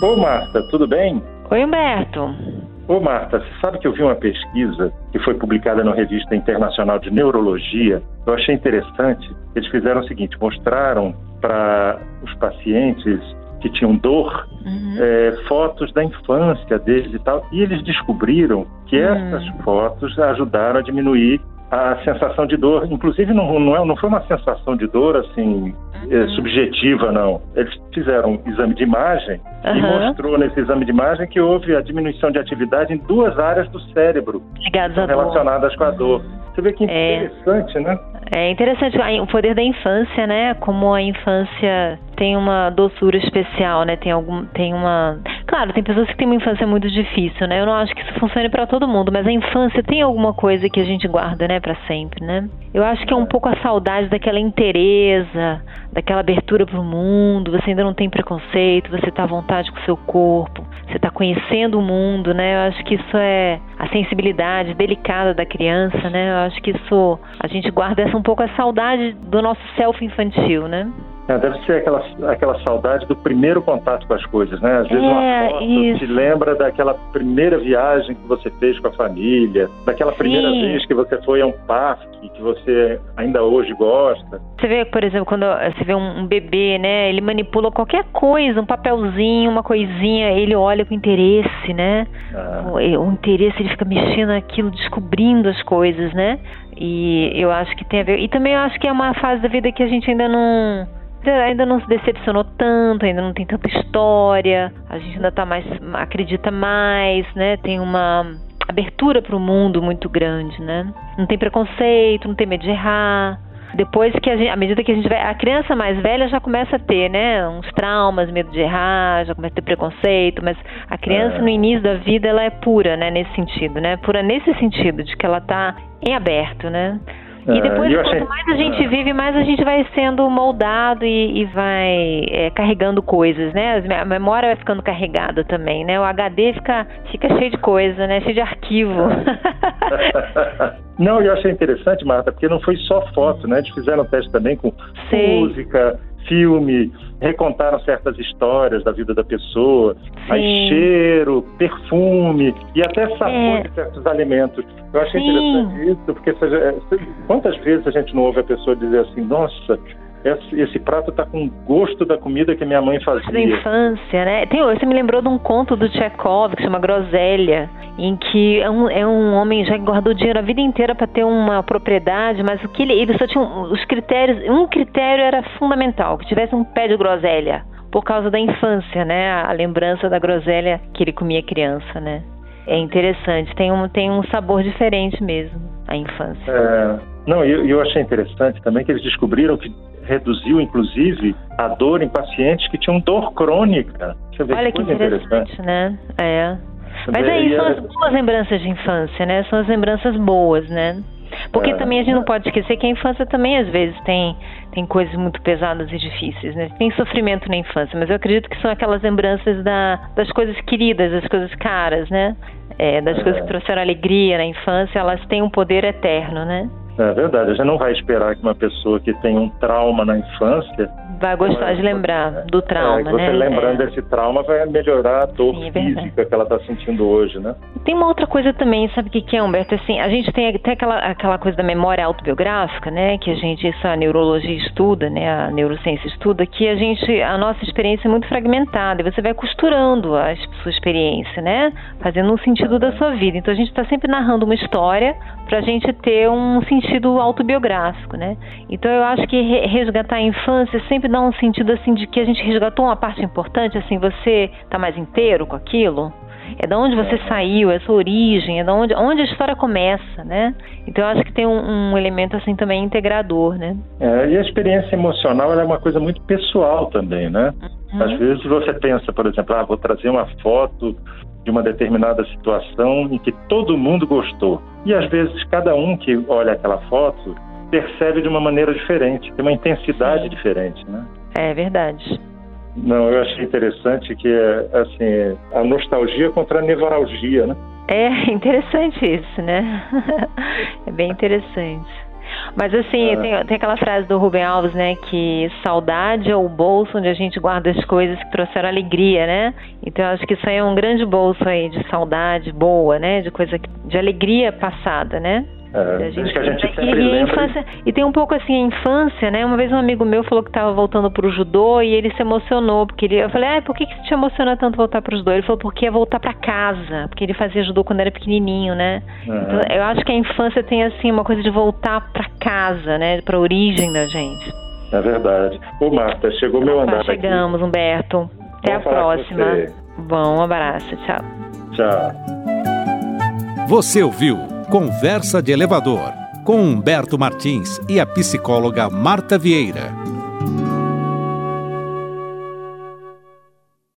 Ô, Marta, tudo bem? Oi, Humberto. Ô, Marta, você sabe que eu vi uma pesquisa que foi publicada na Revista Internacional de Neurologia. Eu achei interessante. Eles fizeram o seguinte: mostraram para os pacientes que tinham dor uhum. é, fotos da infância deles e tal. E eles descobriram que uhum. essas fotos ajudaram a diminuir a sensação de dor. Inclusive, não, não, é, não foi uma sensação de dor assim uhum. subjetiva, não. Eles fizeram um exame de imagem uhum. e mostrou nesse exame de imagem que houve a diminuição de atividade em duas áreas do cérebro relacionadas com a dor. Você vê que é. interessante, é. né? É interessante o poder da infância, né? Como a infância tem uma doçura especial, né? Tem algum, tem uma, claro, tem pessoas que têm uma infância muito difícil, né? Eu não acho que isso funcione para todo mundo, mas a infância tem alguma coisa que a gente guarda, né, para sempre, né? Eu acho que é um pouco a saudade daquela interesa, daquela abertura para o mundo. Você ainda não tem preconceito, você está à vontade com o seu corpo, você está conhecendo o mundo, né? Eu acho que isso é a sensibilidade delicada da criança, né? Eu acho que isso a gente guarda essa um pouco a saudade do nosso self infantil, né? É, deve ser aquela, aquela saudade do primeiro contato com as coisas, né? Às vezes é, uma foto isso. te lembra daquela primeira viagem que você fez com a família, daquela primeira Sim. vez que você foi a um parque que você ainda hoje gosta. Você vê, por exemplo, quando você vê um, um bebê, né? Ele manipula qualquer coisa, um papelzinho, uma coisinha, ele olha com interesse, né? Ah. O, o interesse, ele fica mexendo naquilo, descobrindo as coisas, né? E eu acho que tem a ver. E também eu acho que é uma fase da vida que a gente ainda não ainda não se decepcionou tanto, ainda não tem tanta história, a gente ainda tá mais acredita mais, né? Tem uma abertura para o mundo muito grande, né? Não tem preconceito, não tem medo de errar. Depois que a gente, à medida que a gente vai, a criança mais velha já começa a ter, né, uns traumas, medo de errar, já começa a ter preconceito, mas a criança é. no início da vida ela é pura, né, nesse sentido, né? Pura nesse sentido de que ela está em aberto, né? E é, depois, quanto achei... mais gente vive, mais a gente vai sendo moldado e, e vai é, carregando coisas, né? A memória vai ficando carregada também, né? O HD fica, fica cheio de coisa, né? Cheio de arquivo. Não, eu achei interessante, Marta, porque não foi só foto, né? Eles fizeram teste também com música, filme, recontaram certas histórias da vida da pessoa, aí cheiro, perfume e até sabor é. de certos alimentos. Eu achei Sim. interessante isso, porque seja, quantas vezes a gente não ouve a pessoa dizer assim, nossa, esse, esse prato está com gosto da comida que minha mãe fazia. Da infância, né? Tem, você me lembrou de um conto do Tchekov que chama Groselha, em que é um, é um homem já que guardou dinheiro a vida inteira para ter uma propriedade, mas o que ele, ele só tinha os critérios, um critério era fundamental, que tivesse um pé de groselha, por causa da infância, né? A lembrança da groselha que ele comia criança, né? É interessante, tem um, tem um sabor diferente mesmo, a infância. É, não, eu, eu achei interessante também que eles descobriram que reduziu, inclusive, a dor em pacientes que tinham dor crônica. Olha que, que interessante, interessante, né? É. Mas aí são as boas lembranças de infância, né? São as lembranças boas, né? Porque é, também a gente não pode esquecer que a infância também às vezes tem, tem coisas muito pesadas e difíceis, né? Tem sofrimento na infância, mas eu acredito que são aquelas lembranças da, das coisas queridas, das coisas caras, né? É, das é. coisas que trouxeram alegria na infância, elas têm um poder eterno, né? É verdade, a gente não vai esperar que uma pessoa que tem um trauma na infância vai gostar de lembrar do trauma, é, você né? lembrando é. desse trauma vai melhorar a dor Sim, é física que ela está sentindo hoje, né? Tem uma outra coisa também, sabe o que, que é, Humberto? Assim, a gente tem até aquela, aquela coisa da memória autobiográfica, né? Que a gente, isso a neurologia estuda, né? A neurociência estuda, que a gente, a nossa experiência é muito fragmentada e você vai costurando a sua experiência, né? Fazendo um sentido da sua vida. Então a gente está sempre narrando uma história para a gente ter um sentido autobiográfico, né? Então eu acho que resgatar a infância sempre dá um sentido assim de que a gente resgatou uma parte importante, assim, você está mais inteiro com aquilo. É da onde você saiu, é sua origem, é da onde, onde a história começa, né? Então eu acho que tem um, um elemento assim também integrador, né? É, e a experiência emocional é uma coisa muito pessoal também, né? Uhum. Às vezes você pensa, por exemplo, ah, vou trazer uma foto de uma determinada situação em que todo mundo gostou. E às vezes cada um que olha aquela foto percebe de uma maneira diferente, tem uma intensidade Sim. diferente, né? É verdade. Não, eu achei interessante que é assim a nostalgia contra a nevralgia, né? É interessante isso, né? é bem interessante. Mas assim, é. tem, tem aquela frase do Rubem Alves, né? Que saudade é o bolso onde a gente guarda as coisas que trouxeram alegria, né? Então acho que isso aí é um grande bolso aí de saudade boa, né? De coisa de alegria passada, né? É, gente, que a gente sempre e, lembra... infância, e tem um pouco assim, a infância, né? Uma vez um amigo meu falou que estava voltando pro judô e ele se emocionou, porque ele, eu falei, ah, por que, que te emociona tanto voltar pro judô? Ele falou, porque é voltar para casa, porque ele fazia judô quando era pequenininho, né? Uhum. Então, eu acho que a infância tem assim uma coisa de voltar para casa, né? Pra origem da gente. É verdade. Ô Marta, chegou meu andar Opa, chegamos, aqui. Humberto. Até Vamos a próxima. Bom, um abraço. Tchau. Tchau. Você ouviu Conversa de Elevador com Humberto Martins e a psicóloga Marta Vieira.